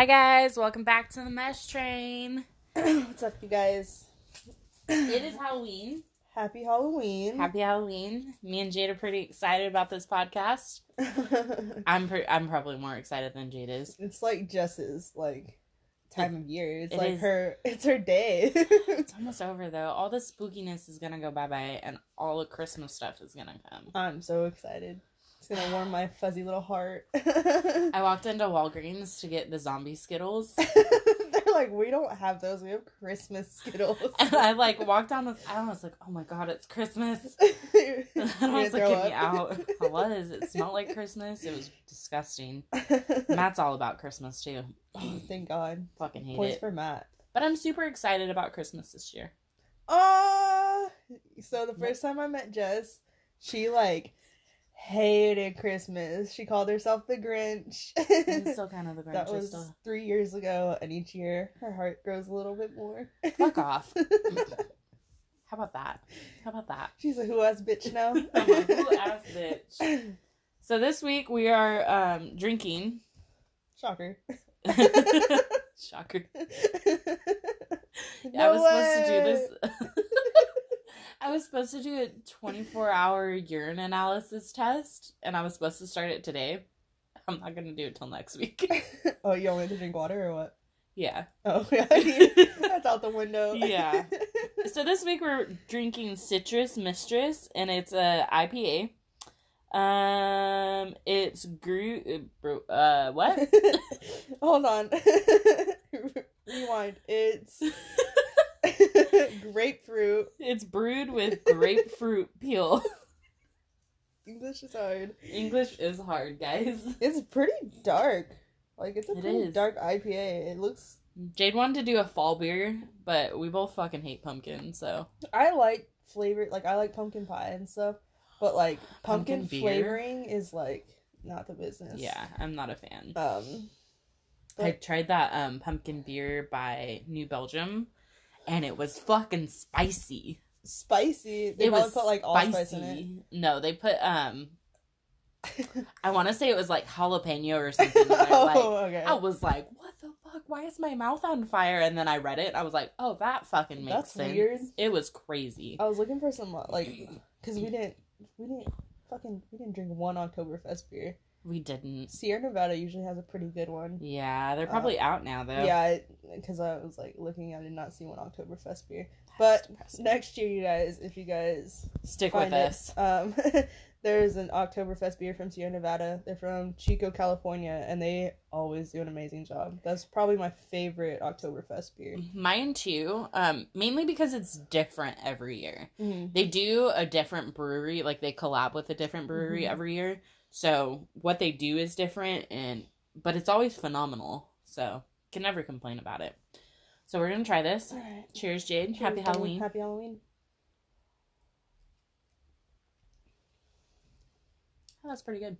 Hi guys, welcome back to the Mesh Train. What's up, you guys? It is Halloween. Happy Halloween. Happy Halloween. Me and Jade are pretty excited about this podcast. I'm pre- I'm probably more excited than Jade is. it's like Jess's like time of year. It's it like is. her. It's her day. It's almost over though. All the spookiness is gonna go bye bye, and all the Christmas stuff is gonna come. I'm so excited. Gonna warm my fuzzy little heart. I walked into Walgreens to get the zombie Skittles, They're like, we don't have those. We have Christmas Skittles. and I like walked down this aisle. and I was like, "Oh my god, it's Christmas!" And I was like, "Get me out!" I was. It smelled like Christmas. It was disgusting. Matt's all about Christmas too. oh, thank God. Fucking hate Points it. for Matt. But I'm super excited about Christmas this year. Uh so the first time I met Jess, she like hated Christmas. She called herself the Grinch. Still kind of the Grinch. that was still... three years ago, and each year her heart grows a little bit more. Fuck off. How about that? How about that? She's a who ass bitch now. I'm a who-ass bitch. So this week we are um, drinking. Shocker. Shocker. no I was supposed to do this. I was supposed to do a 24 hour urine analysis test, and I was supposed to start it today. I'm not gonna do it till next week. oh, you me to drink water or what? yeah. Oh, yeah. That's out the window. Yeah. So this week we're drinking Citrus Mistress, and it's a IPA. Um, it's Gru. Uh, what? Hold on. Rewind. It's grapefruit. It's brewed with grapefruit peel. English is hard. English is hard, guys. It's pretty dark. Like it's a It pretty is. dark IPA. It looks. Jade wanted to do a fall beer, but we both fucking hate pumpkin, so I like flavor. Like I like pumpkin pie and stuff, but like pumpkin, Pumpkin flavoring is like not the business. yeah, I'm not a fan. Um. I tried that um pumpkin beer by New Belgium, and it was fucking spicy. Spicy. They it was put like allspice in it. No, they put um. I want to say it was like jalapeno or something. and they're like, oh, okay. I was like, "What the fuck? Why is my mouth on fire?" And then I read it. I was like, "Oh, that fucking makes That's sense." weird. It was crazy. I was looking for some like because we didn't we didn't fucking we didn't drink one Oktoberfest beer. We didn't. Sierra Nevada usually has a pretty good one. Yeah, they're probably out now though. Yeah, because I was like looking, I did not see one Oktoberfest beer. But next year, you guys, if you guys Stick find with it, us. um, there's an Oktoberfest beer from Sierra Nevada. They're from Chico, California, and they always do an amazing job. That's probably my favorite Oktoberfest beer. Mine too. Um, mainly because it's different every year. Mm-hmm. They do a different brewery, like they collab with a different brewery Mhm. every year. So what they do is different, and but it's always phenomenal. So can never complain about it. So we're gonna try this. All right. Cheers, Jade. Happy Halloween. Happy Halloween. Oh, that's pretty good.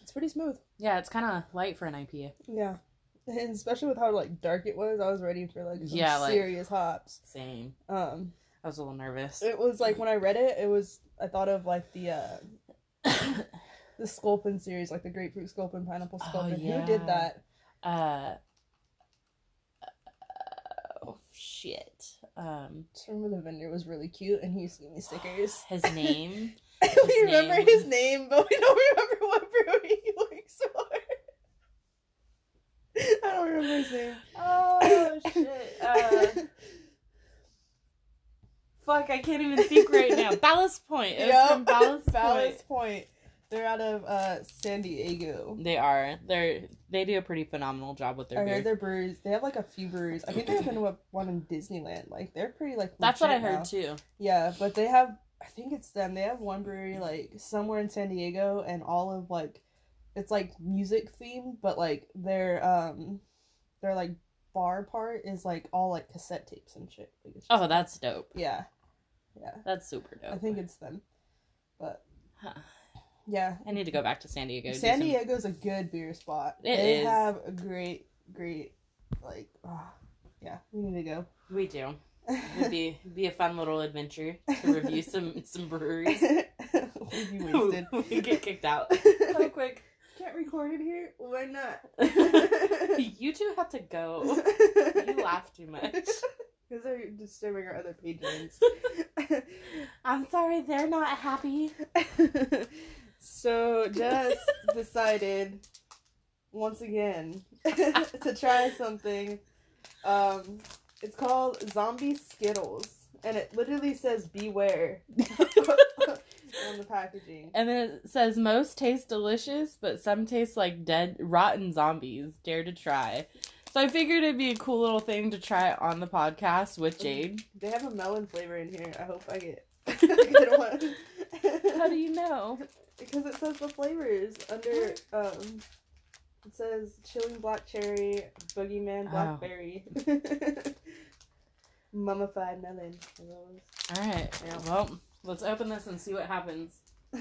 It's pretty smooth. Yeah, it's kind of light for an IPA. Yeah. And especially with how like dark it was, I was ready for like some Yeah, like- serious hops. Same. Um, I was a little nervous. it was like when I read it, it was I thought of like the uh the Sculpin series, like the grapefruit Sculpin, pineapple Sculpin. Oh, Sculpin. yeah. Who did that? uh, oh shit. Um, Just remember the vendor was really cute, and he used to give me stickers. his name. we remember name- his name, but we don't remember what brewery he works for. I don't remember his name. Oh shit. Uh, fuck, I can't even think right now. Ballast Point. It was Yep. from Ballast, Ballast Point. They're out of uh, San Diego. They are. They're they do a pretty phenomenal job with their I beer. heard their breweries. They have like a few breweries. I think they have one- one in Disneyland. Like they're pretty like. That's what I heard now. too. Yeah, but they have. I think it's them. They have one brewery like somewhere in San Diego, and all of like, it's like music themed, but like their um, their like bar part is like all like cassette tapes and shit. Like, it's just- Oh, that's dope. yeah, yeah. That's super dope. I think it's them, but Huh. Yeah. I need to go back to San Diego. do San some- Diego's a good beer spot. It they is. have a great, great, like, ah, yeah. We need to go. We do. It'd be be a fun little adventure to review some some breweries. We'd be wasted. we get kicked out so quick. Can't record it here. Why not? You two have to go. You laugh too much. Because they're disturbing our other patrons. I'm sorry, they're not happy. So Jess decided once again to try something. Um, it's called Zombie Skittles, and it literally says "Beware" on the packaging. And then it says most taste delicious, but some taste like dead, rotten zombies. Dare to try. So I figured it'd be a cool little thing to try on the podcast with Jade. They have a melon flavor in here. I hope I get a good one. How do you know? Because it says the flavors under um it says chilling black cherry, boogeyman Oh. blackberry. Mummified melon. All right. Yeah. Well, let's open this and see what happens.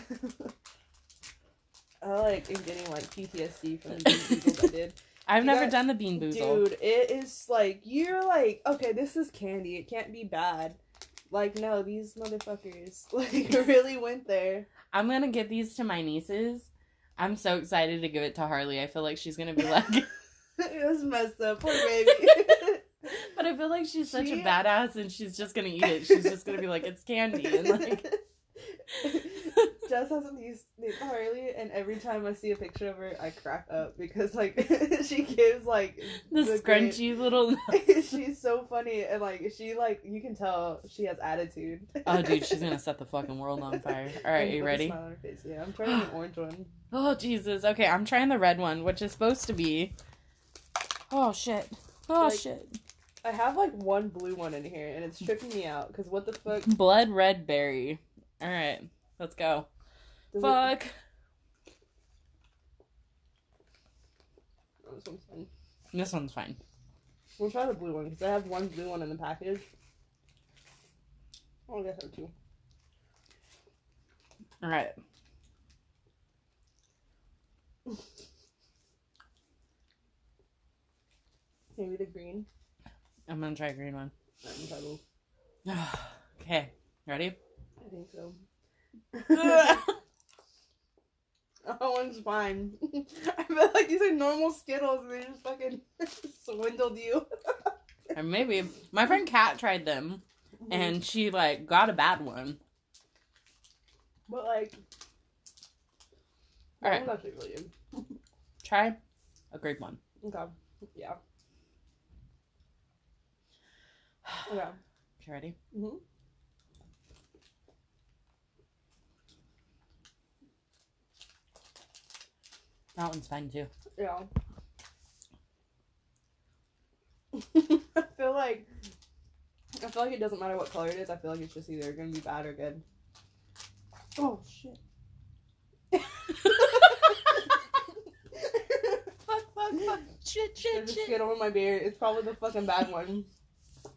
I like am getting like PTSD from the beans I did. I've You never got- done the bean boozle. Dude, it is like you're like, okay, this is candy. It can't be bad. Like, no, these motherfuckers like really went there. I'm gonna give these to my nieces. I'm so excited to give it to Harley. I feel like she's gonna be like, it was messed up, poor baby. but I feel like she's such a badass, and she's just gonna eat it. She's just gonna be like, it's candy, and like, Jess has a niece named Harley, and every time I see a picture of her, I crack up because like she gives like the the scrunchy little. she's so funny and like she like you can tell she has attitude. Oh, dude, she's gonna set the fucking world on fire. All right, you ready? smile on her face. Yeah, I'm trying an orange one. Oh Jesus. Okay, I'm trying the red one, which is supposed to be. Oh shit. Oh Like- shit. I have like one blue one in here, and it's tripping me out because what the fuck? Blood red berry. All right, let's go. Does it- Fuck. Oh, this one's fine. This one's fine. We'll try the blue one because I have one blue one in the package. Oh, I guess I have two. All right. Maybe the green. I'm gonna try a green one. I can try okay, ready? I think so. one's fine. I feel like these are normal Skittles and they just fucking swindled you. or maybe my friend Kat tried them and she like got a bad one. But like, Alright. actually really good. Try a grape one. Okay. Yeah. Okay. Okay, ready? Mhm. That one's fine too. Yeah. I feel like I feel like it doesn't matter what color it is. I feel like it's just either gonna be bad or good. Oh shit! fuck! Fuck! Fuck! Shit, shit, shit. skittle in my beer. It's probably the fucking bad one.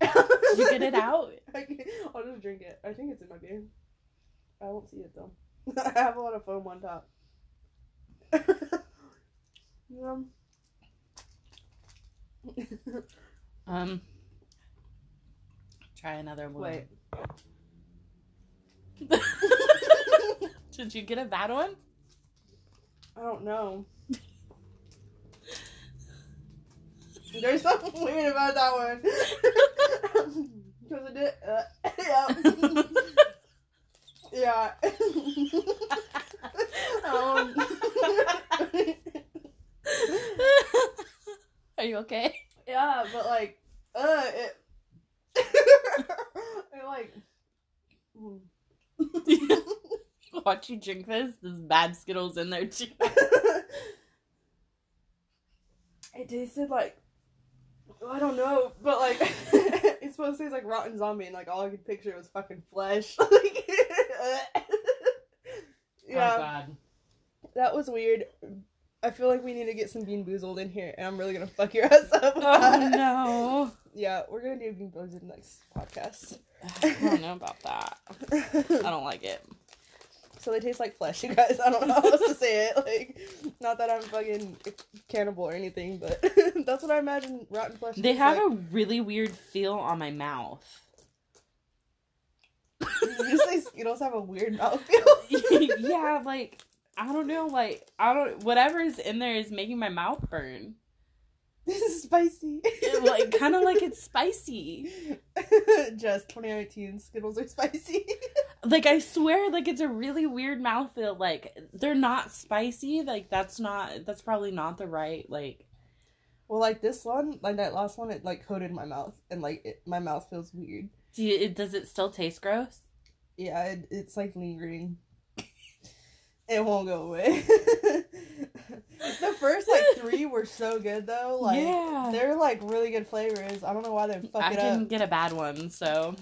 You get it out? I can, I'll just drink it. I think it's in my beer. I won't see it though. I have a lot of foam on top. Um. Um. Try another one. Wait. Did you get a bad one? I don't know. There's something weird about that one. Because it did. Uh, yeah. yeah. Um, Are you okay? yeah, but like, uh, it. it like. Watch you drink this. There's bad Skittles in there too. it tasted like I don't know, but like it's supposed to taste like rotten zombie, and like all I could picture was fucking flesh. like, Oh, yeah, Oh that was weird. I feel like we need to get some BeanBoozled in here, and I'm really gonna fuck your ass up. with Oh that. no. Yeah, we're gonna do BeanBoozled next podcast. I don't know about that. I don't like it. so they taste like flesh, you guys. I don't know how else to say it. Like, not that I'm fucking cannibal or anything, but that's what I imagine rotten flesh. They have like. a really weird feel on my mouth. You say Skittles have a weird mouthfeel? yeah, like I don't know, like I don't whatever is in there is making my mouth burn. This is spicy. like kind of like it's spicy. Just 2019 Skittles are spicy. Like I swear, like it's a really weird mouthfeel. Like they're not spicy. Like that's not. That's probably not the right. Like well, like this one, like that last one, it like coated my mouth, and like it, my mouth feels weird. do you, it, does it still taste gross? Yeah, it, it's like lingering. it won't go away. the first like three were so good though. Like Yeah. they're like really good flavors. I don't know why they fuck I it didn't get a bad one, so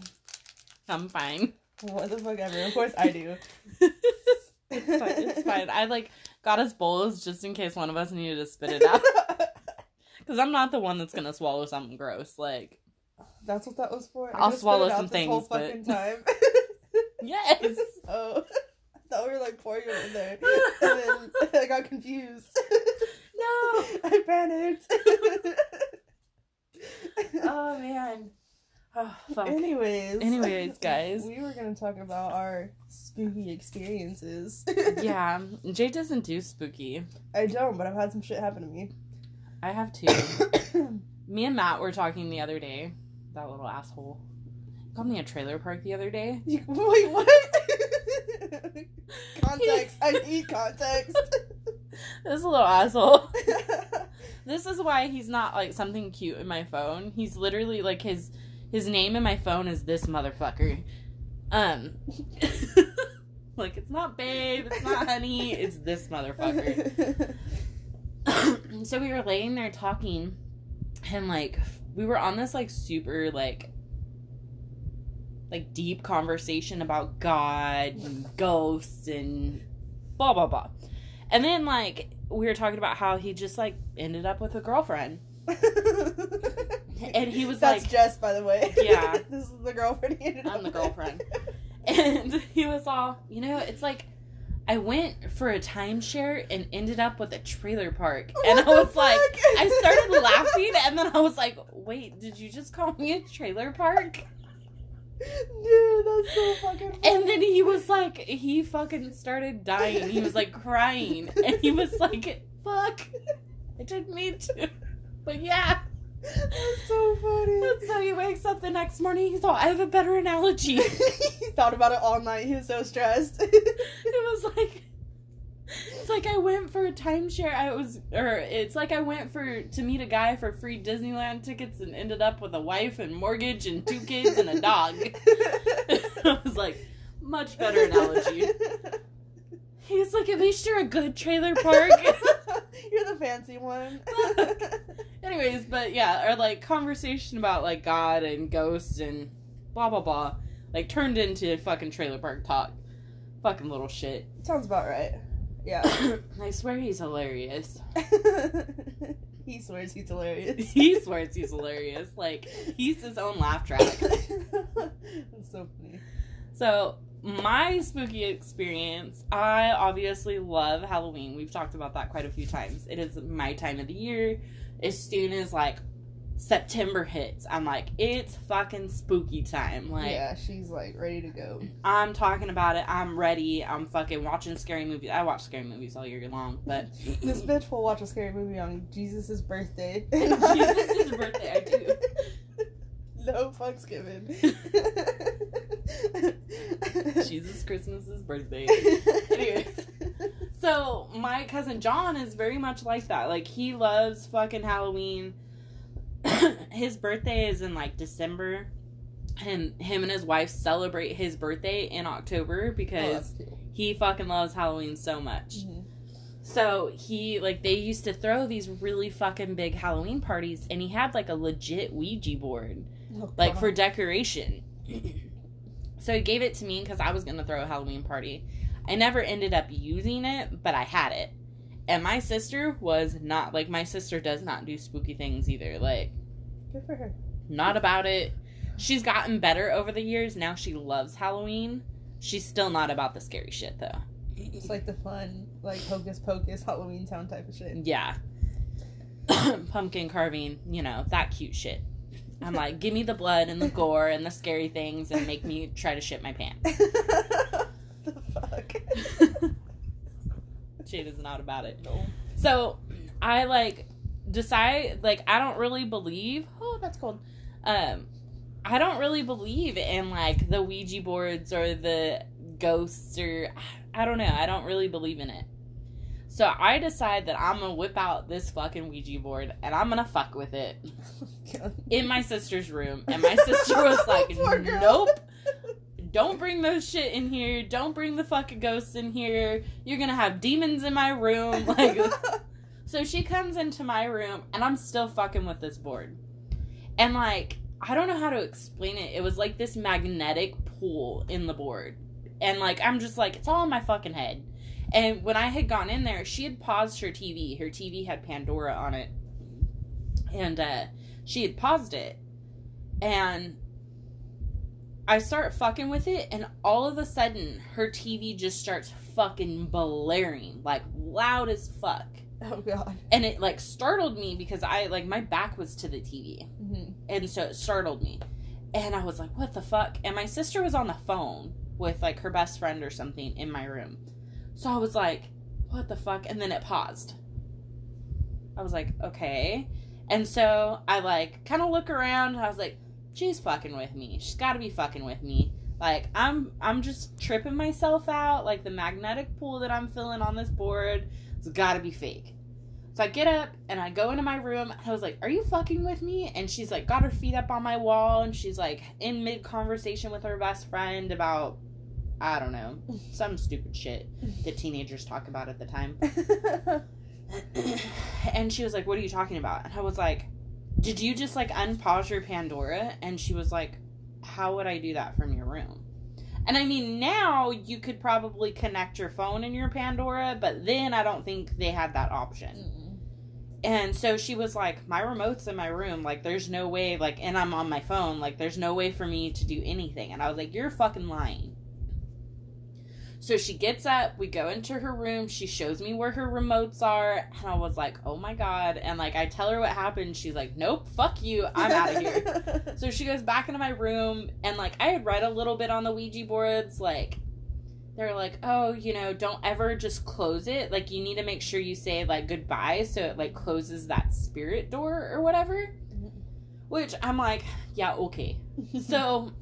I'm fine. What the fuck ever. Of course I do. It's fine. It's fine. I like got us bowls just in case one of us needed to spit it out. Because I'm not the one that's gonna swallow something gross. Like, That's what that was for. I I'll swallow some things, but- fucking time. Yes. oh, I thought we were like pouring it in there, and then I got confused. No. I panicked. Oh man. Oh fuck. Anyways. Anyways, guys. We were gonna talk about our spooky experiences. yeah, Jay doesn't do spooky. I don't, but I've had some shit happen to me. I have two. me and Matt were talking the other day. That little asshole. Called me a trailer park the other day. Wait, what? context. I need context. This is a little asshole. This is why he's not like something cute in my phone. He's literally like his his name in my phone is this motherfucker. Um like it's not babe, it's not honey, it's this motherfucker. so we were laying there talking and like we were on this like super like like deep conversation about God and ghosts and blah blah blah. And then like we were talking about how he just like ended up with a girlfriend. And he was like That's like Jess, by the way. Yeah. this is the girlfriend he ended up I'm up the with. girlfriend. and he was all, you know, it's like I went for a timeshare and ended up with a trailer park. And I What was like. I started laughing and then I was like, wait, did you just call me a trailer park? Dude, that's so fucking funny. And then he was like, he fucking started dying. He was like crying. And he was like, fuck, I didn't mean to. But yeah. That's so funny. And so he wakes up the next morning. He thought, I have a better analogy. he thought about it all night. He was so stressed. it was like it's like I went for a timeshare. I was, or it's like I went for to meet a guy for free Disneyland tickets and ended up with a wife and mortgage and two kids and a dog. I was like, much better analogy. He's like, at least you're a good trailer park. You're the fancy one. Anyways, but yeah, our like conversation about like God and ghosts and blah blah blah, like turned into fucking trailer park talk. Fucking little shit. Sounds about right. Yeah. I swear he's hilarious. he swears he's hilarious. He swears he's hilarious. Like he's his own laugh track. That's so funny. So my spooky experience, I obviously love Halloween. We've talked about that quite a few times. It is my time of the year. As soon as like September hits, I'm like, it's fucking spooky time. Like yeah, she's like ready to go. I'm talking about it. I'm ready. I'm fucking watching scary movies. I watch scary movies all year long, but This bitch will watch a scary movie on Jesus' birthday. Jesus' birthday, I do. No fucks given. Jesus Christmas's birthday. Anyways. So my cousin John is very much like that. Like he loves fucking Halloween. his birthday is in like December. And him and his wife celebrate his birthday in October Oh, because cute. he fucking loves Halloween so much. Mhm. So he like they used to throw these really fucking big Halloween parties and he had like a legit Ouija board Oh, like God. for decoration. so he gave it to me because I was gonna throw a Halloween party. I never ended up using it, but I had it. And my sister was not like my sister does not do spooky things either. Like Good for her. not about it. She's gotten better over the years. Now she loves Halloween. She's still not about the scary shit though. It's like the fun, like hocus pocus Halloweentown type of shit. Yeah. Pumpkin carving, you know, that cute shit. I'm like, give me the blood and the gore and the scary things and make me try to shit my pants. the fuck? Is not about it. No. So I like decide like I don't really believe. Oh, that's cold. Um, I don't really believe in like the Ouija boards or the ghosts or I don't know. I don't really believe in it. So I decide that I'm gonna whip out this fucking Ouija board and I'm gonna fuck with it in my sister's room. And my sister was like, "Nope." Don't bring those shit in here. Don't bring the fucking ghosts in here. You're gonna have demons in my room. Like, so she comes into my room, and I'm still fucking with this board. And like, I don't know how to explain it. It was like this magnetic pull in the board. And like, I'm just like, it's all in my fucking head. And when I had gone in there, she had paused her TV. Her TV had Pandora on it. And uh, she had paused it. And I start fucking with it, and all of a sudden, her TV just starts fucking blaring, like loud as fuck. oh god. And it like startled me because I like my back was to the TV, Mhm. and so it startled me. And I was like, what the fuck? And my sister was on the phone with like her best friend or something in my room. So I was like, what the fuck? And then it paused. I was like, okay. And so I like kind of look around and I was like, she's fucking with me. She's got to be fucking with me. Like I'm I'm just tripping myself out like the magnetic pull that I'm feeling on this board. It's got to be fake. So I get up and I go into my room and I was like, "Are you fucking with me?" And she's like got her feet up on my wall and she's like in mid conversation with her best friend about I don't know, some stupid shit that teenagers talk about at the time. and she was like, "What are you talking about?" And I was like, "Did you just like unpause your Pandora?" And she was like, "How would I do that from your room?" And I mean, now you could probably connect your phone in your Pandora, but then I don't think they had that option. Mm-mm. And so she was like, My remote's in my room. Like, there's no way, like, and I'm on my phone. Like, there's no way for me to do anything. And I was like, You're fucking lying. So she gets up, we go into her room, she shows me where her remotes are, and I was like, Oh my god. And like, I tell her what happened. She's like, Nope, fuck you, I'm out of here. So she goes back into my room, and like I had read a little bit on the Ouija boards, like they're like, oh, you know, don't ever just close it. Like you need to make sure you say like goodbye, so it like closes that spirit door or whatever. Which I'm like, yeah, okay. So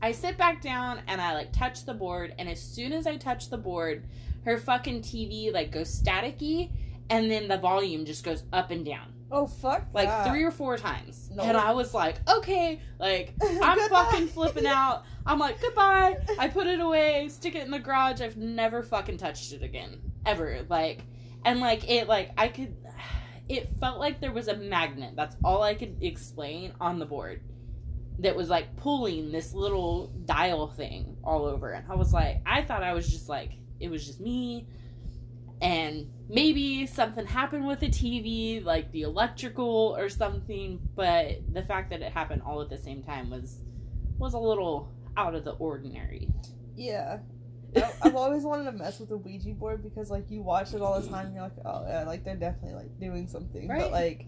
I sit back down and I like touch the board, and as soon as I touch the board, her fucking TV like goes staticky, and then the volume just goes up and down oh fuck. like that. three or four times. No. And I was like, okay, like I'm fucking flipping out. I'm like, goodbye. I put it away, stick it in the garage. I've never fucking touched it again. Ever. Like and like it like I could it felt like there was a magnet. That's all I could explain on the board. That was like pulling this little dial thing all over. And I was like, I thought I was just like it was just me and maybe something happened with the TV, like the electrical or something, but the fact that it happened all at the same time was was a little out of the ordinary. Yeah. I- I've always wanted to mess with a Ouija board because like you watch it all the time and you're like, oh yeah, like they're definitely like doing something. Right. But like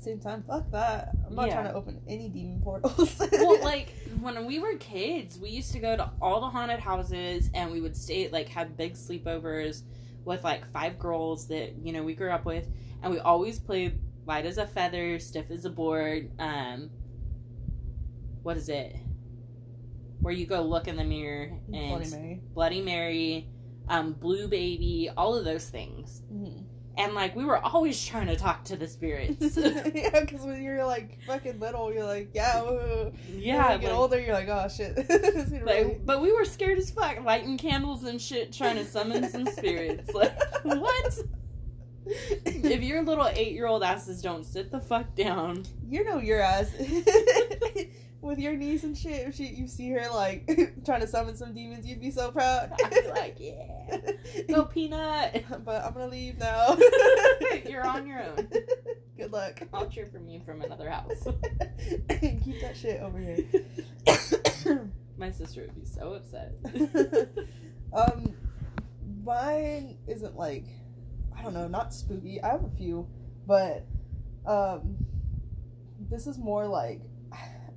same time, fuck that. I'm not Yeah. trying to open any demon portals. well, like when we were kids, we used to go to all the haunted houses and we would stay like have big sleepovers with like five girls that you know we grew up with, and we always played light as a feather, stiff as a board. Um, what is it? Where you go look in the mirror and Bloody Mary. Bloody Mary, um, Blue Baby, all of those things. Mhm. And like we were always trying to talk to the spirits. yeah, because when you're like fucking little, you're like, yeah. Woo. yeah, When you get like- older, you're like, oh shit. It's really- But, but we were scared as fuck, lighting candles and shit, trying to summon some spirits. Like, what? If your little eight year old asses don't sit the fuck down, you know your ass with your niece and shit. If she, you see her like trying to summon some demons, you'd be so proud. I'd be like, yeah, go peanut. but I'm gonna leave now. You're on your own. Good luck. I'll cheer for you from another house. Keep that shit over here. My sister would be so upset. um, mine isn't like, I don't know, not spooky. I have a few, but um, this is more like,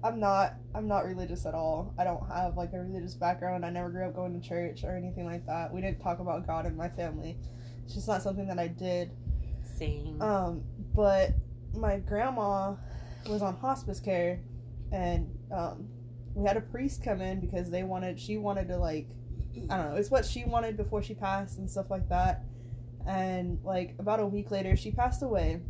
I'm not, I'm not religious at all. I don't have like a religious background. I never grew up going to church or anything like that. We didn't talk about God in my family. It's just not something that I did. Same. Um, but my grandma was on hospice care, and um, we had a priest come in because they wanted she wanted to like I don't know it's what she wanted before she passed and stuff like that, and like about a week later she passed away,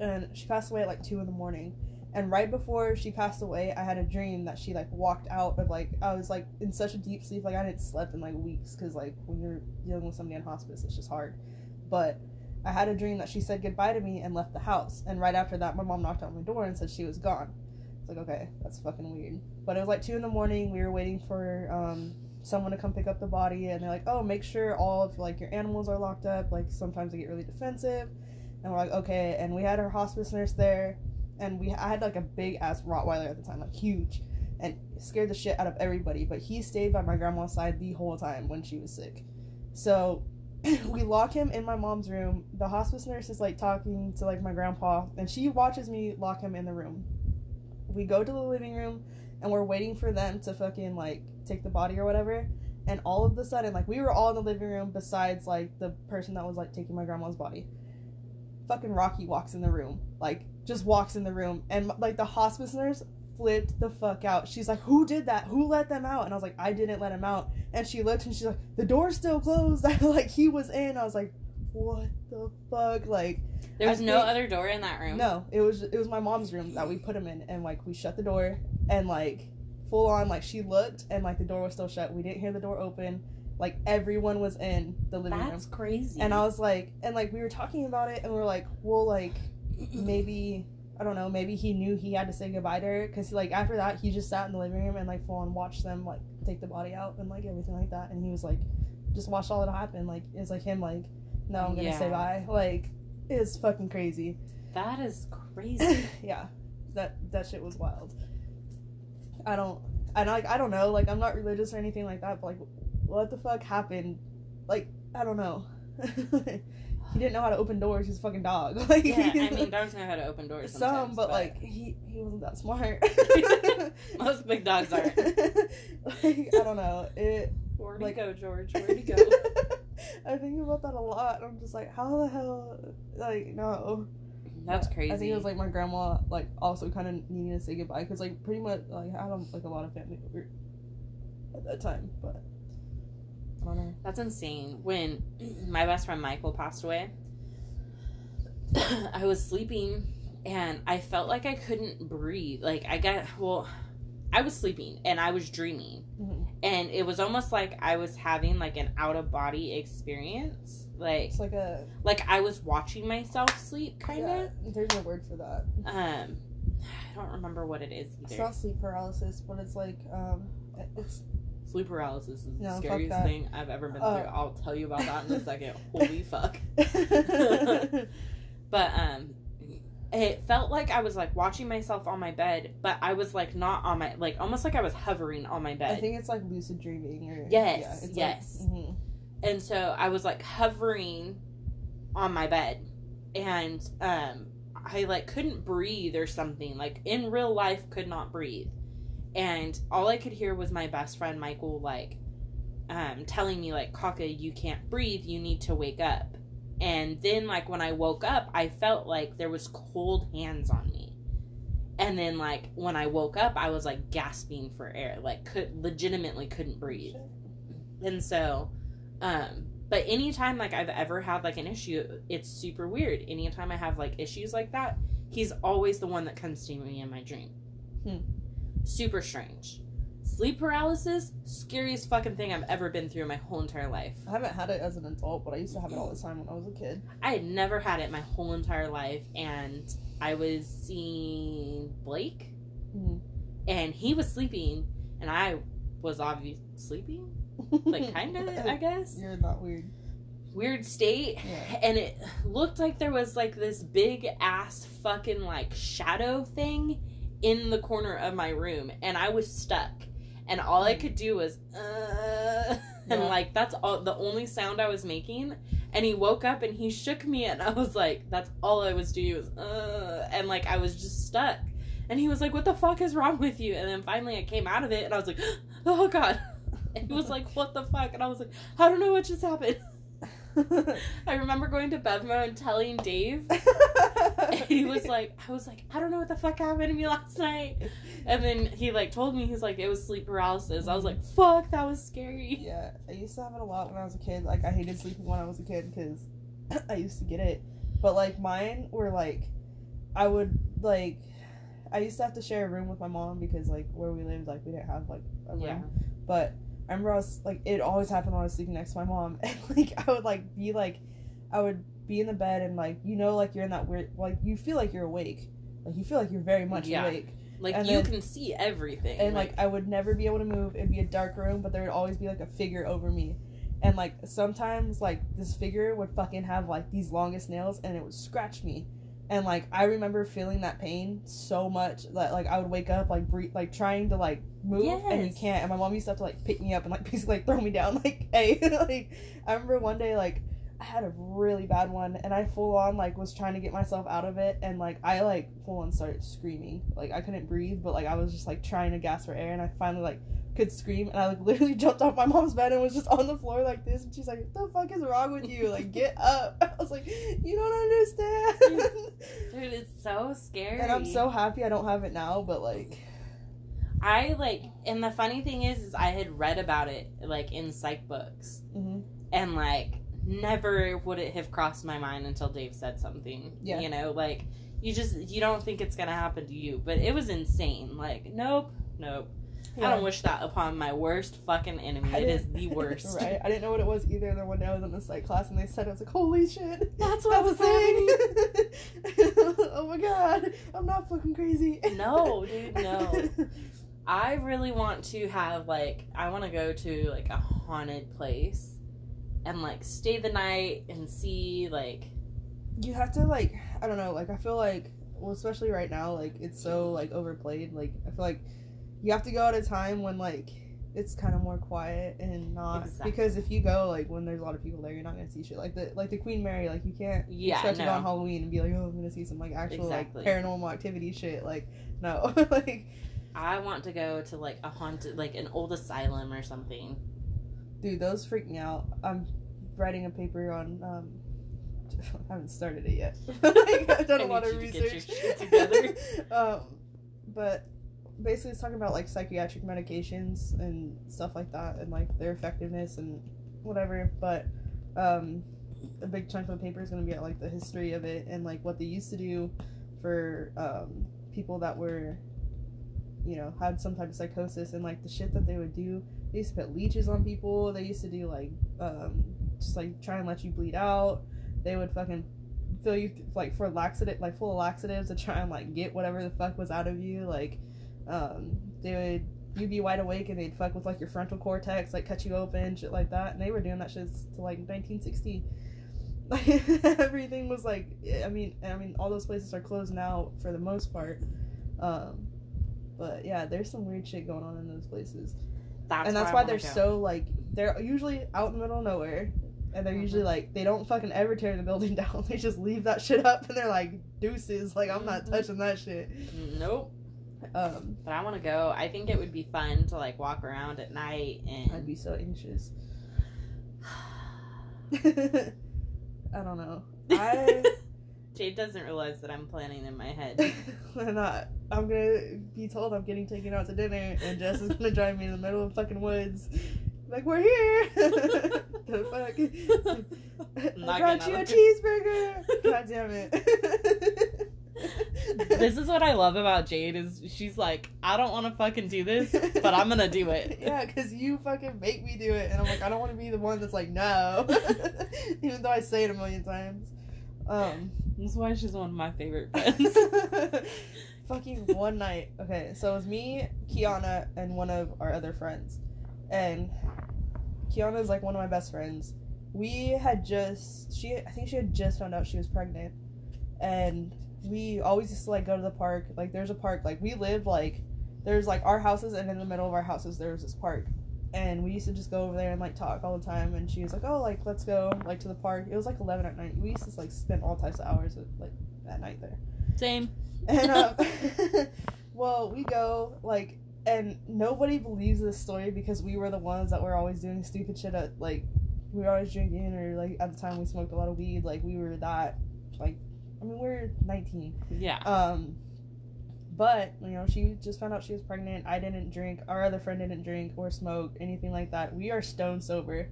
and she passed away at like two in the morning. And right before she passed away, I had a dream that she like walked out of like I was like in such a deep sleep, like I didn't slept in like weeks because like when you're dealing with somebody in hospice, it's just hard. But I had a dream that she said goodbye to me and left the house. And right after that, my mom knocked on my door and said she was gone. It's like okay, that's fucking weird. But it was like two in the morning. We were waiting for um, someone to come pick up the body, and they're like, oh, make sure all of like your animals are locked up. Like sometimes they get really defensive. And we're like, okay. And we had our hospice nurse there and we I had like a big ass Rottweiler at the time, like huge, and scared the shit out of everybody. But he stayed by my grandma's side the whole time when she was sick. So we lock him in my mom's room. The hospice nurse is like talking to like my grandpa, and she watches me lock him in the room. We go to the living room, and we're waiting for them to fucking like take the body or whatever. And all of a sudden, like we were all in the living room besides like the person that was like taking my grandma's body. Fucking Rocky walks in the room, like just walks in the room and like the hospice nurse flipped the fuck out. She's like, "Who did that? Who let them out?" And I was like, "I didn't let him out." And she looked and she's like, "The door's still closed." like he was in. I was like, "What the fuck?" Like There was I no think- other door in that room. no, it was it was my mom's room that we put him in, and like we shut the door and like full on like she looked and like the door was still shut. We didn't hear the door open. Like everyone was in the living room. That's crazy. And I was like, and like we were talking about it, and we're like, well, like maybe I don't know, maybe he knew he had to say goodbye to her because like after that he just sat in the living room and like full on watched them like take the body out and like everything like that, and he was like, just watched all that happen. Like it's like him like, no, I'm gonna say Yeah. bye. Like it's fucking crazy. that is crazy. yeah, that that shit was wild. I don't, I like I don't know, like I'm not religious or anything like that, but like, what the fuck happened? Like I don't know. he didn't know how to open doors. He's a fucking dog. Like yeah, I mean, dogs know how to open doors. some, sometimes, but like he he wasn't that smart. most big dogs aren't. like I don't know it. Where'd Like- he go, George? Where'd he go? I think about that a lot. I'm just like, how the hell? Like, no. That's crazy. I think it was like my grandma, like also kind of needing to say goodbye because like pretty much like I don't like a lot of family at that time, but That's insane. When my best friend Michael passed away, I was sleeping and I felt like I couldn't breathe. Like I got well, I was sleeping and I was dreaming, Mhm. and it was almost like I was having like an out of body experience. Like It's like a like I was watching myself sleep, kind of. yeah, There's no word for that. Um, I don't remember what it is It's not sleep paralysis, but it's like um, it's Sleep paralysis is the No, fuck scariest thing I've ever been through. I'll tell you about that in a second. Holy fuck. But um it felt like I was like watching myself on my bed, but I was like not on my like almost like I was hovering on my bed. I think it's like lucid dreaming or Yes, yeah, it's yes. Like, mhm. and so I was like hovering on my bed and um I like couldn't breathe or something. Like in real life could not breathe. And all I could hear was my best friend Michael like um telling me like Kaka you can't breathe, you need to wake up. And then like when I woke up, I felt like there was cold hands on me. And then like when I woke up, I was like gasping for air, like could legitimately couldn't breathe. And so um but anytime like I've ever had like an issue, it's super weird. Anytime I have like issues like that, he's always the one that comes to me in my dream. Hmm. Super strange. Sleep paralysis, scariest fucking thing I've ever been through in my whole entire life. I haven't had it as an adult, but I used to have it all the time when I was a kid. I had never had it my whole entire life, and I was seeing Blake, Mhm. and he was sleeping, and I was obviously sleeping, like kind of, I guess. You're not weird. Weird state, Yeah. and it looked like there was like this big ass fucking like shadow thing in the corner of my room, and I was stuck, and all I could do was uh, and Yeah. like that's all the only sound I was making. And he woke up and he shook me, and I was like, that's all I was doing was uh, and like I was just stuck. And he was like, "What the fuck is wrong with you?" And then finally I came out of it, and I was like, "Oh god." And he was like, "What the fuck?" And I was like, "I don't know what just happened." I remember going to BevMo and telling Dave. And he was like, I was like, I don't know what the fuck happened to me last night. And then he like told me he's like it was sleep paralysis. I was like, fuck, that was scary. Yeah, I used to have it a lot when I was a kid. Like I hated sleeping when I was a kid because I used to get it. But like mine were like, I would like, I used to have to share a room with my mom because like where we lived, like we didn't have like a room. Yeah. But I remember I was like, it always happened when I was sleeping next to my mom, and like I would like be like, I would be in the bed and like you know like you're in that weird like you feel like you're awake, like you feel like you're very much Yeah. awake. Like And you then- can see everything. and like I would never be able to move. It'd be a dark room, but there would always be like a figure over me. And like sometimes like this figure would fucking have like these longest nails and it would scratch me. And like I remember feeling that pain so much that like I would wake up like breathe like trying to like move and you can't. And my mom used to have to like pick me up and like basically like throw me down like hey like I remember one day like I had a really bad one and I full on like was trying to get myself out of it and like I like full on started screaming. Like I couldn't breathe, but like I was just like trying to gasp for air and I finally like could scream and I like literally jumped off my mom's bed and was just on the floor like this and she's like, What the fuck is wrong with you? Like get up. I was like, You don't understand dude, it's so scary. And I'm so happy I don't have it now, but like I like, and the funny thing is, is I had read about it like in psych books, mhm. and like never would it have crossed my mind until Dave said something. Yeah. you know, like you just you don't think it's gonna happen to you, but it was insane. Like, nope, nope. I don't wish that upon my worst fucking enemy. It is the worst. right? I didn't know what it was either. The one day I was in the psych class and they said it I was like, Holy shit. That's what a happening. thing. oh my god, I'm not fucking crazy. No, dude, no. I really want to have like I want to go to like a haunted place and like stay the night and see like you have to like, I don't know, like I feel like, well, especially right now, like it's so like overplayed. Like I feel like you have to go at a time when like it's kind of more quiet and not Exactly. because if you go like when there's a lot of people there, you're not gonna see shit like the like the Queen Mary. Like you can't Yeah, expect to go on Halloween and be like, oh, I'm gonna see some like actual Exactly. like paranormal activity shit. Like no, like I want to go to like a haunted like an old asylum or something. Dude, those freak me out. I'm writing a paper on. Um, I haven't started it yet. I've done I a lot of you to get your research together. um, but basically, it's talking about like psychiatric medications and stuff like that, and like their effectiveness and whatever. But um, a big chunk of the paper is going to be at like the history of it and like what they used to do for um, people that were, you know, had some type of psychosis and like the shit that they would do. They used to put leeches on people. They used to do like um, just like try and let you bleed out. They would fucking fill you like for laxative, like full of laxatives to try and like get whatever the fuck was out of you. Like, um, they would you'd be wide awake and they'd fuck with like your frontal cortex, like cut you open, shit like that. And they were doing that shit to like 1960. Like Everything was like, I mean, I mean, all those places are closed now for the most part. Um, but yeah, there's some weird shit going on in those places That's and that's where why they're so like they're usually out in the middle of nowhere and they're usually Mhm. like they don't fucking ever tear the building down they just leave that shit up and they're like deuces like i'm not Mhm. touching that shit Nope. um But I want to go. I think it would be fun to like walk around at night and i'd be so anxious i don't know i Jade doesn't realize that I'm planning in my head. i'm not i'm gonna be told i'm getting taken out to dinner and jess is gonna drive me in the middle of fucking woods like we're here the fuck I brought you a cheeseburger. God damn it. this is what I love about Jade is she's like, I don't want to fucking do this, but I'm gonna do it. Yeah, because you fucking make me do it, and I'm like, I don't want to be the one that's like, no, even though I say it a million times. Um, This is why she's one of my favorite friends. fucking one night. Okay, so it was me, Kiana, and one of our other friends, and Kiana is like one of my best friends. We had just she I think she had just found out she was pregnant, and we always used to like go to the park. Like there's a park. Like we live like there's like our houses, and in the middle of our houses there was this park. And we used to just go over there and like talk all the time. And she was like, "Oh, like let's go like to the park." It was like eleven at night. We used to like spend all types of hours at, like at night there. Same. And um, well, we go like, and nobody believes this story because we were the ones that were always doing stupid shit at like we were always drinking, or like at the time we smoked a lot of weed. Like we were that, like, I mean, we're 19. Yeah. Um, but you know, she just found out she was pregnant. I didn't drink. Our other friend didn't drink or smoke anything like that. We are stone sober.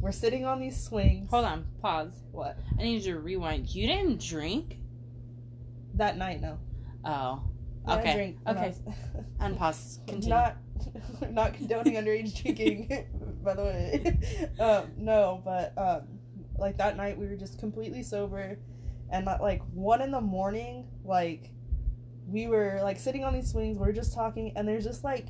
We're sitting on these swings. Hold on. Pause. What? I need you to rewind. You didn't drink? That night, no. Oh. Yeah, I Okay. I Okay. was- Unpause. Continue. Not, not condoning underage drinking, by the way. um, no, but um, like that night we were just completely sober, and at like one in the morning, like we were like sitting on these swings, we are just talking, and there's just like,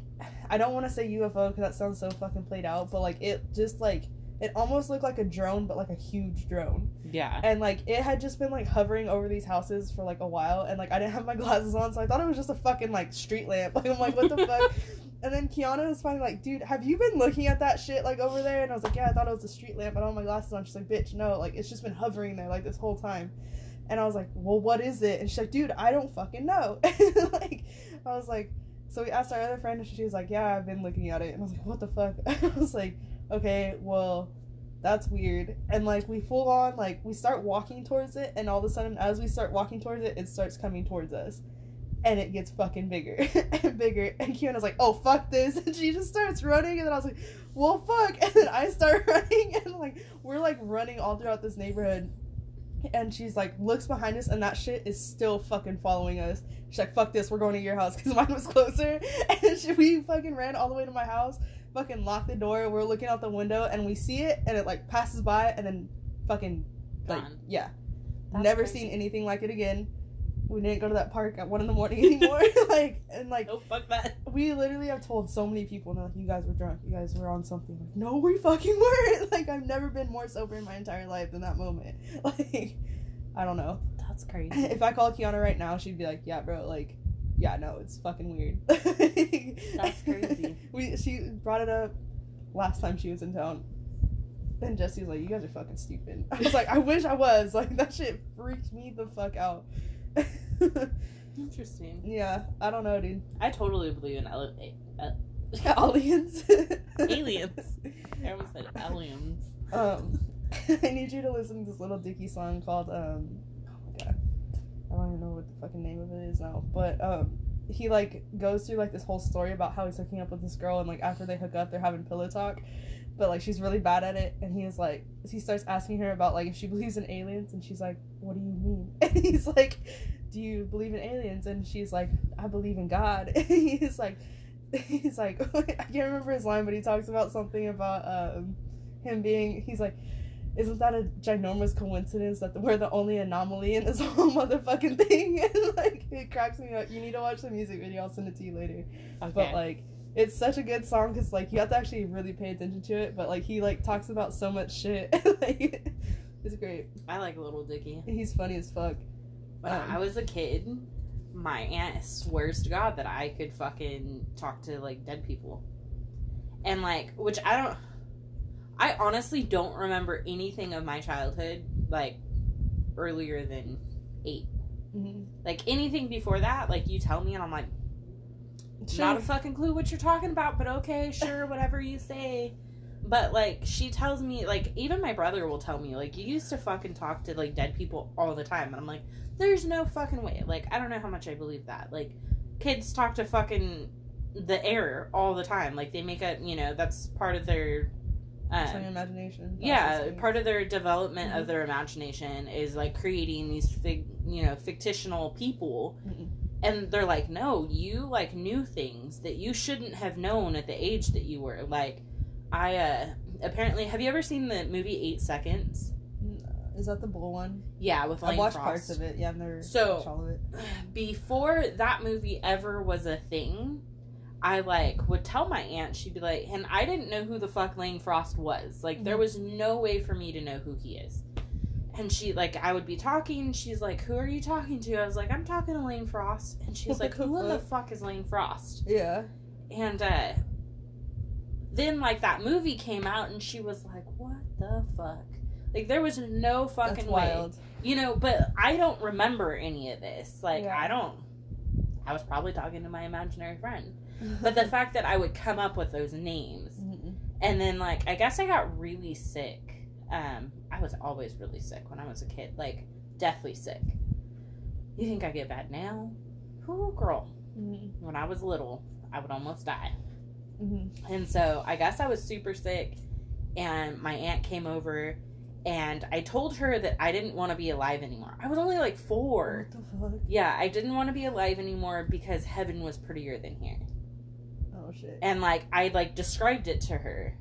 I don't want to say UFO because that sounds so fucking played out, but like it just like it almost looked like a drone, but like a huge drone. Yeah. and like it had just been like hovering over these houses for like a while and like i didn't have my glasses on so i thought it was just a fucking like street lamp. Like i'm like what the fuck? And then kiana was finally like dude have you been looking at that shit like over there? And i was like yeah i thought it was a street lamp. I don't have my glasses on. She's like bitch no like it's just been hovering there like this whole time and i was like well what is it and she's like dude i don't fucking know like i was like so we asked our other friend and she was like yeah i've been looking at it and i was like what the fuck i was like okay well that's weird. And like we full on like we start walking towards it, and all of a sudden, as we start walking towards it, it starts coming towards us, and it gets fucking bigger and bigger. And Kiona's like, "Oh fuck this!" And she just starts running, and then I was like, "Well fuck!" And then I start running, and like we're like running all throughout this neighborhood. And she's like, looks behind us, and that shit is still fucking following us. She's like, fuck this, we're going to your house because mine was closer. And she, we fucking ran all the way to my house fucking locked the door. We're looking out the window and we see it and it like passes by and then fucking like Gone. yeah. That's Never crazy. seen anything like it again. We didn't go to that park at one in the morning anymore. like and like Oh, fuck that. we literally have told so many people, and like, you guys were drunk, you guys were on something. Like, no, we fucking weren't. Like I've never been more sober in my entire life than that moment. Like I don't know. That's crazy. If I called Kiana right now, she'd be like, "Yeah, bro, like, yeah, no, it's fucking weird." That's crazy. we she brought it up last time she was in town, and Jesse was like, "You guys are fucking stupid." I was like, "I wish I was." Like that shit freaked me the fuck out. Interesting. yeah, I don't know, dude. I totally believe in ele- uh, Aliens. aliens. I almost said aliens. Um, I need you to listen to this Lil Dicky song called um. Oh my god, I don't even know what the fucking name of it is now. But um, he like goes through like this whole story about how he's hooking up with this girl, and like after they hook up, they're having pillow talk. But like she's really bad at it, and he is like he starts asking her about like if she believes in aliens, and she's like, "What do you mean?" And he's like, "Do you believe in aliens?" And she's like, "I believe in God." And he's like, he's like, I can't remember his line, but he talks about something about um him being he's like isn't that a ginormous coincidence that we're the only anomaly in this whole motherfucking thing and like it cracks me up you need to watch the music video i'll send it to you later Okay. but like it's such a good song because like you have to actually really pay attention to it but like he like talks about so much shit like it's great I like Lil Dicky. he's funny as fuck When Um, I was a kid, my aunt swears to God that I could fucking talk to like dead people. And like, which I don't. I honestly don't remember anything of my childhood like earlier than eight. Mhm. Like anything before that, like you tell me, and I'm like, Sure. not a fucking clue what you're talking about, but okay, sure, whatever you say. But like she tells me, like even my brother will tell me, like you used to fucking talk to like dead people all the time, and I'm like, there's no fucking way. Like I don't know how much I believe that. Like kids talk to fucking the air all the time. Like they make a, you know, that's part of their. Um, imagination yeah, part of their development Mhm. of their imagination is like creating these fig, you know, fictional people. Mhm. and they're like no you like knew things that you shouldn't have known at the age that you were. Like i uh apparently have you ever seen the movie eight seconds? Is that the bull one? Yeah with i've watched Frost. parts of it. Yeah i've never So- watched all of it. before that movie ever was a thing i like would tell my aunt she'd be like and i didn't know who the fuck lane frost was like there Mhm. was no way for me to know who he is and she like i would be talking she's like who are you talking to i was like i'm talking to lane frost and she's like who in the fuck? is lane frost yeah And uh then like that movie came out and she was like, What the fuck? Like there was no fucking way. wild You know, but I don't remember any of this. Like Yeah. I don't I was probably talking to my imaginary friend. But the fact that I would come up with those names Mhm. and then like I guess I got really sick Um, I was always really sick when I was a kid, like deathly sick. You think I get bad now? Whoo, girl. Mm-hmm. When I was little, I would almost die. Mm-hmm. And so I guess I was super sick, and my aunt came over, and I told her that I didn't want to be alive anymore. I was only like four. What the fuck? Yeah, I didn't want to be alive anymore because heaven was prettier than here. Shit. And like I like described it to her.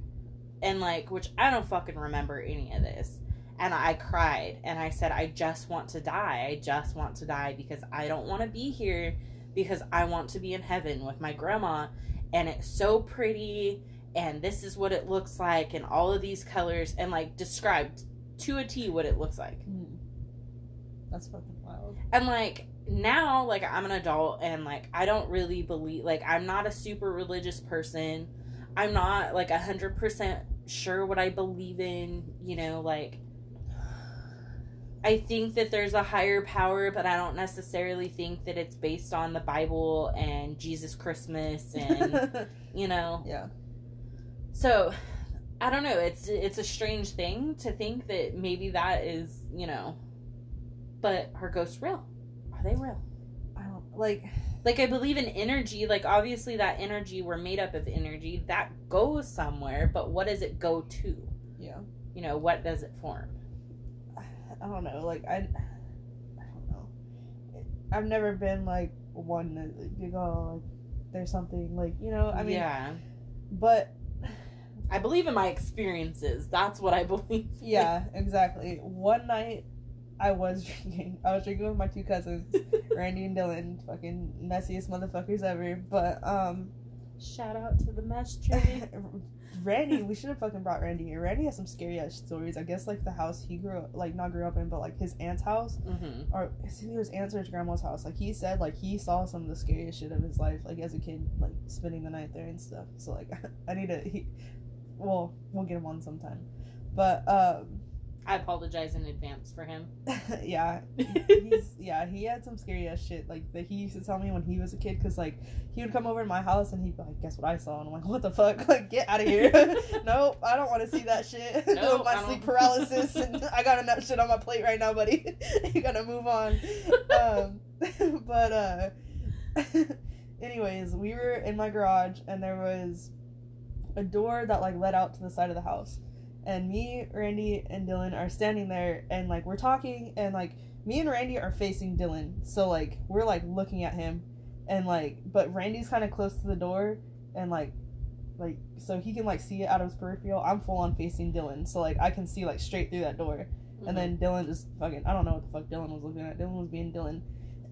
And like which I don't fucking remember any of this. And I cried and I said I just want to die. I just want to die because I don't want to be here because I want to be in heaven with my grandma and it's so pretty and this is what it looks like and all of these colors and like described to a T what it looks like. Mm. That's fucking wild. And like now, like I'm an adult and like I don't really believe like I'm not a super religious person. I'm not like a hundred percent sure what I believe in, you know, like I think that there's a higher power, but I don't necessarily think that it's based on the Bible and Jesus Christmas and you know. yeah. So I don't know, it's it's a strange thing to think that maybe that is, you know, but her ghosts real? Are they real? I don't like. Like I believe in energy. Like obviously that energy we're made up of energy that goes somewhere, but what does it go to? Yeah. You know, what does it form? I don't know. Like I. I don't know. I've never been like one that you oh, go like there's something like you know. I mean, yeah, but I believe in my experiences. That's what I believe. yeah, exactly. One night. I was drinking. I was drinking with my two cousins, Randy and Dylan, fucking messiest motherfuckers ever. But um, Shout out to the mess tree. Randy, we should have fucking brought Randy here. Randy has some scary ass stories. I guess like the house he grew up, like not grew up in, but like his aunt's house, hmm or his aunt's or his grandma's house. Like he said, like he saw some of the scariest shit of his life, like as a kid, like spending the night there and stuff. So like I need to, he, well, we'll get him on sometime. But um, I apologize in advance for him. yeah, he's yeah he had some scary ass shit like that he used to tell me when he was a kid because like he would come over to my house and he'd be like guess what i saw? And i'm like what the fuck? Like get out of here. Nope i don't want to see that shit. Nope, my I don't- sleep paralysis and i got enough shit on my plate right now buddy. You gotta move on. Um but uh anyways we were in my garage and there was a door that like led out to the side of the house and me randy and dylan are standing there and like we're talking and like me and randy are facing dylan so like we're like looking at him and like but randy's kind of close to the door and like like so he can like see it out of his peripheral i'm full on facing dylan so like i can see like straight through that door and then mm-hmm. Dylan just fucking I don't know what the fuck Dylan was looking at. Dylan was being Dylan.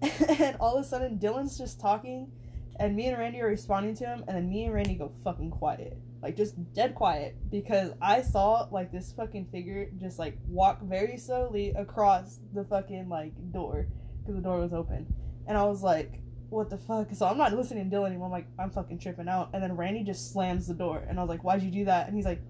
and all of a sudden Dylan's just talking and me and Randy are responding to him and then me and Randy go fucking quiet. Like just dead quiet because I saw like this fucking figure just like walk very slowly across the fucking like door because the door was open. And I was like what the fuck? So I'm not listening to Dylan anymore. I'm like, I'm fucking tripping out. And then Randy just slams the door. And I was like, why'd you do that? And he's like,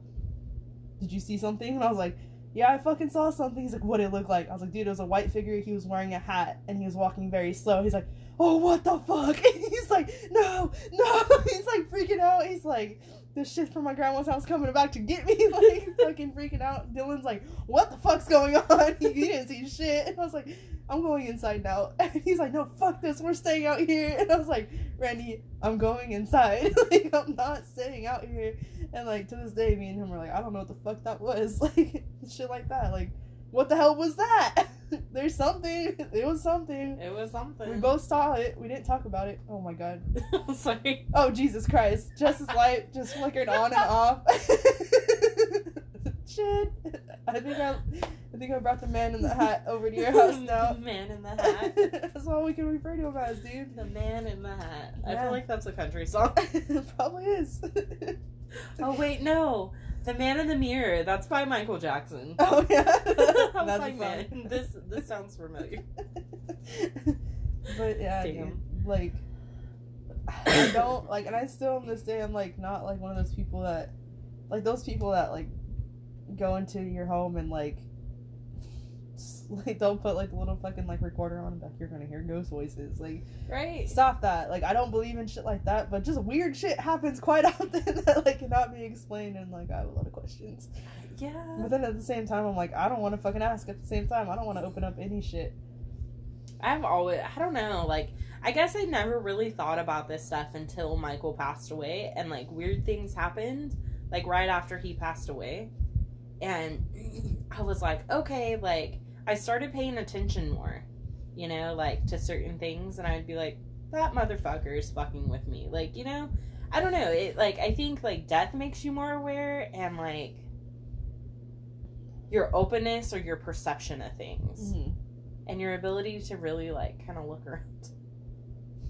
did you see something? And I was like, yeah, I fucking saw something. He's like, what did it look like? I was like, dude, it was a white figure. He was wearing a hat and he was walking very slow. He's like, oh, what the fuck? And he's like, no, no. He's like freaking out. He's like, this shit from my grandma's house coming back to get me. Like, fucking freaking out. Dylan's like, what the fuck's going on? he didn't see shit. And I was like, I'm going inside now. And he's like, no, fuck this. We're staying out here. And I was like, Randy, I'm going inside. like, I'm not staying out here. And like to this day, me and him were like, I don't know what the fuck that was. Like shit like that. Like, what the hell was that? There's something. It was something. It was something. We both saw it. We didn't talk about it. Oh my god. Sorry. Oh Jesus Christ. Justice light just flickered on and off. shit. I think I, I think I brought the man in the hat over to your house now. the man in the hat. That's all we can refer to him as, dude. The man in the hat. I feel like that's a country song. Probably is. Oh wait, no. The Man in the Mirror. That's by Michael Jackson. oh yeah. I was That's like, man, this this sounds familiar. but yeah, dude, like I don't like, and I still on this day I'm like not like one of those people that like those people that like go into your home and like ghosts. Like they'll put like a little fucking like recorder on and like you're gonna hear ghost voices. Like Right. stop that. Like I don't believe in shit like that, but just weird shit happens quite often that like cannot be explained and like I have a lot of questions. Yeah. But then at the same time I'm like I don't want to fucking ask at the same time. I don't want to open up any shit. I've always, I don't know, like, I guess I never really thought about this stuff until Michael passed away and, like, weird things happened, like, right after he passed away. And I was like, okay, like, I started paying attention more, you know, like, to certain things, and I would be like, that motherfucker is fucking with me. Like, you know, I don't know. It, like, I think, like, death makes you more aware, and, like, your openness or your perception of things mm-hmm. and your ability to really like kind of look around.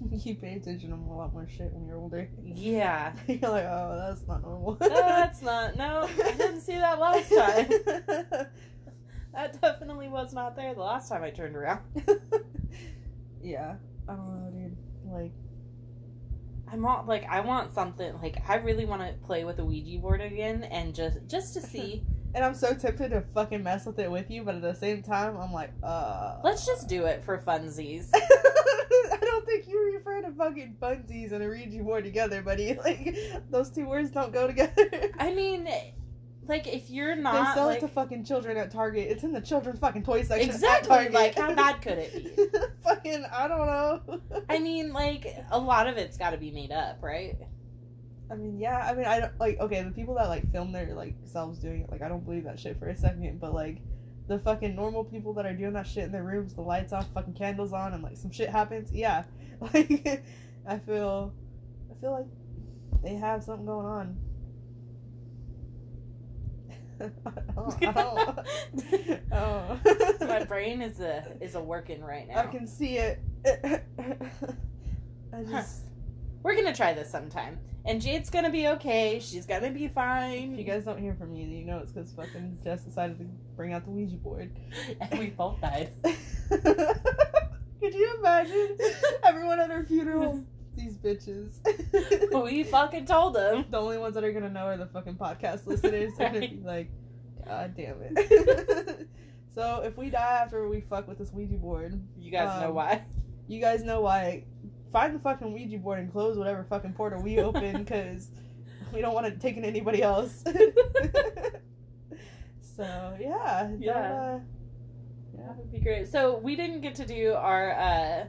you pay attention to a lot more shit when you're older. Yeah, you're like, oh, that's not normal. no, that's not. No, I didn't see that last time. That definitely was not there the last time I turned around. yeah, I don't know, dude. Like, I want like I want something like I really want to play with a Ouija board again and just just to see. and I'm so tempted to fucking mess with it with you, but at the same time, I'm like, uh. Let's just do it for funsies. I don't think you refer to fucking funsies and a Ouija board together, buddy. Like, those two words don't go together. I mean, like if you're not, they sell like, it to fucking children at Target. It's in the children's fucking toy section. at exactly Target. like how bad could it be? fucking, I don't know. I mean, like a lot of it's got to be made up, right? I mean, yeah. I mean, I don't like. Okay, the people that like film their like selves doing it, like, I don't believe that shit for a second. But like, the fucking normal people that are doing that shit in their rooms, the lights off, fucking candles on, and like some shit happens. Yeah, like, I feel, I feel like they have something going on. I don't, oh. oh. My brain is a is a working right now. I can see it. I just. We're gonna try this sometime, and Jade's gonna be okay. She's gonna be fine. If you guys don't hear from me, you know it's because fucking Jess decided to bring out the Ouija board. and we both died. Could you imagine everyone at her funeral? These bitches. we fucking told them. the only ones that are gonna know are the fucking podcast listeners. They're gonna be like, God damn it. so if we die after we fuck with this Ouija board, You guys know Um, why? you guys know why. Find the fucking Ouija board and close whatever fucking portal we open because we don't want it to anybody else. so yeah, Yeah. uh, That would be great. So we didn't get to do our uh,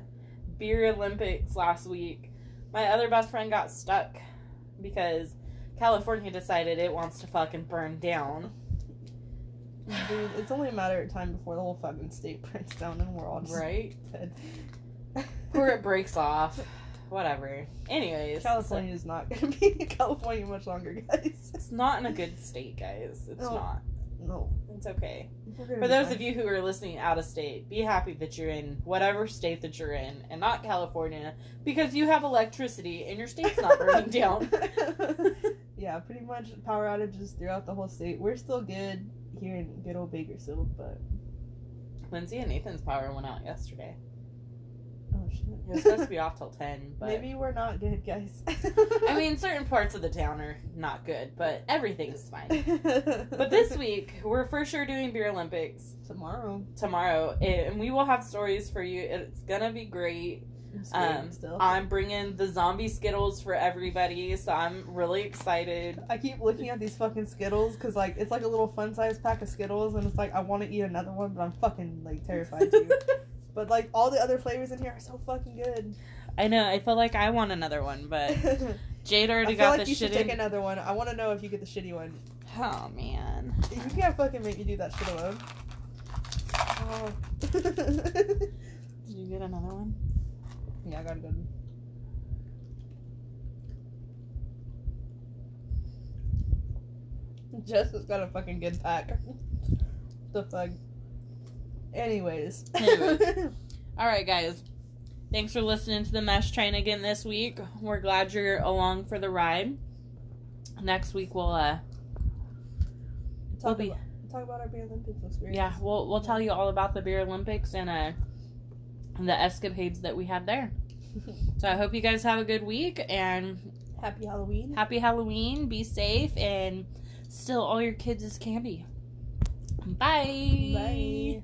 beer Olympics last week. My other best friend got stuck because California decided it wants to fucking burn down. Dude, it's only a matter of time before the whole fucking state burns down and we're all just Right? dead. Or it breaks off. Whatever. Anyways, California is not gonna be in California much longer, guys. It's not in a good state, guys. It's No. not. No. It's okay. For those fine. of you who are listening out of state, be happy that you're in whatever state that you're in and not California because you have electricity and your state's not burning down. yeah, pretty much power outages throughout the whole state. We're still good here in good old Bakersfield, but Lindsay and Nathan's power went out yesterday. Oh shit. It was supposed to be off till 10, but Maybe we're not good, guys. I mean, certain parts of the town are not good, but everything's fine. But this week, we're for sure doing Beer Olympics tomorrow, tomorrow, and we will have stories for you. It's gonna be great. I'm Um, still. I'm bringing the zombie Skittles for everybody, so I'm really excited. I keep looking at these fucking Skittles because like it's like a little fun size pack of Skittles, and it's like I want to eat another one, but I'm fucking like terrified to. but like all the other flavors in here are so fucking good. I know. I feel like I want another one, but Jade already feel got like the you shit should take another one. I want to know if you get the shitty one. Oh man. You can't fucking make me do that shit alone. Oh. Did you get another one? yeah, I got a good one. Jess has got a fucking good pack. the fuck. Anyways. Anyways. All right, guys. Thanks for listening to the Mesh Train again this week. We're glad you're along for the ride. Next week we'll uh we'll talk, be about, talk about our beer Olympics experience. yeah we'll we'll tell you all about the beer Olympics and uh the escapades that we had there. So I hope you guys have a good week and Happy Halloween. happy Halloween. Be safe and still all your kids is candy. Bye. Bye.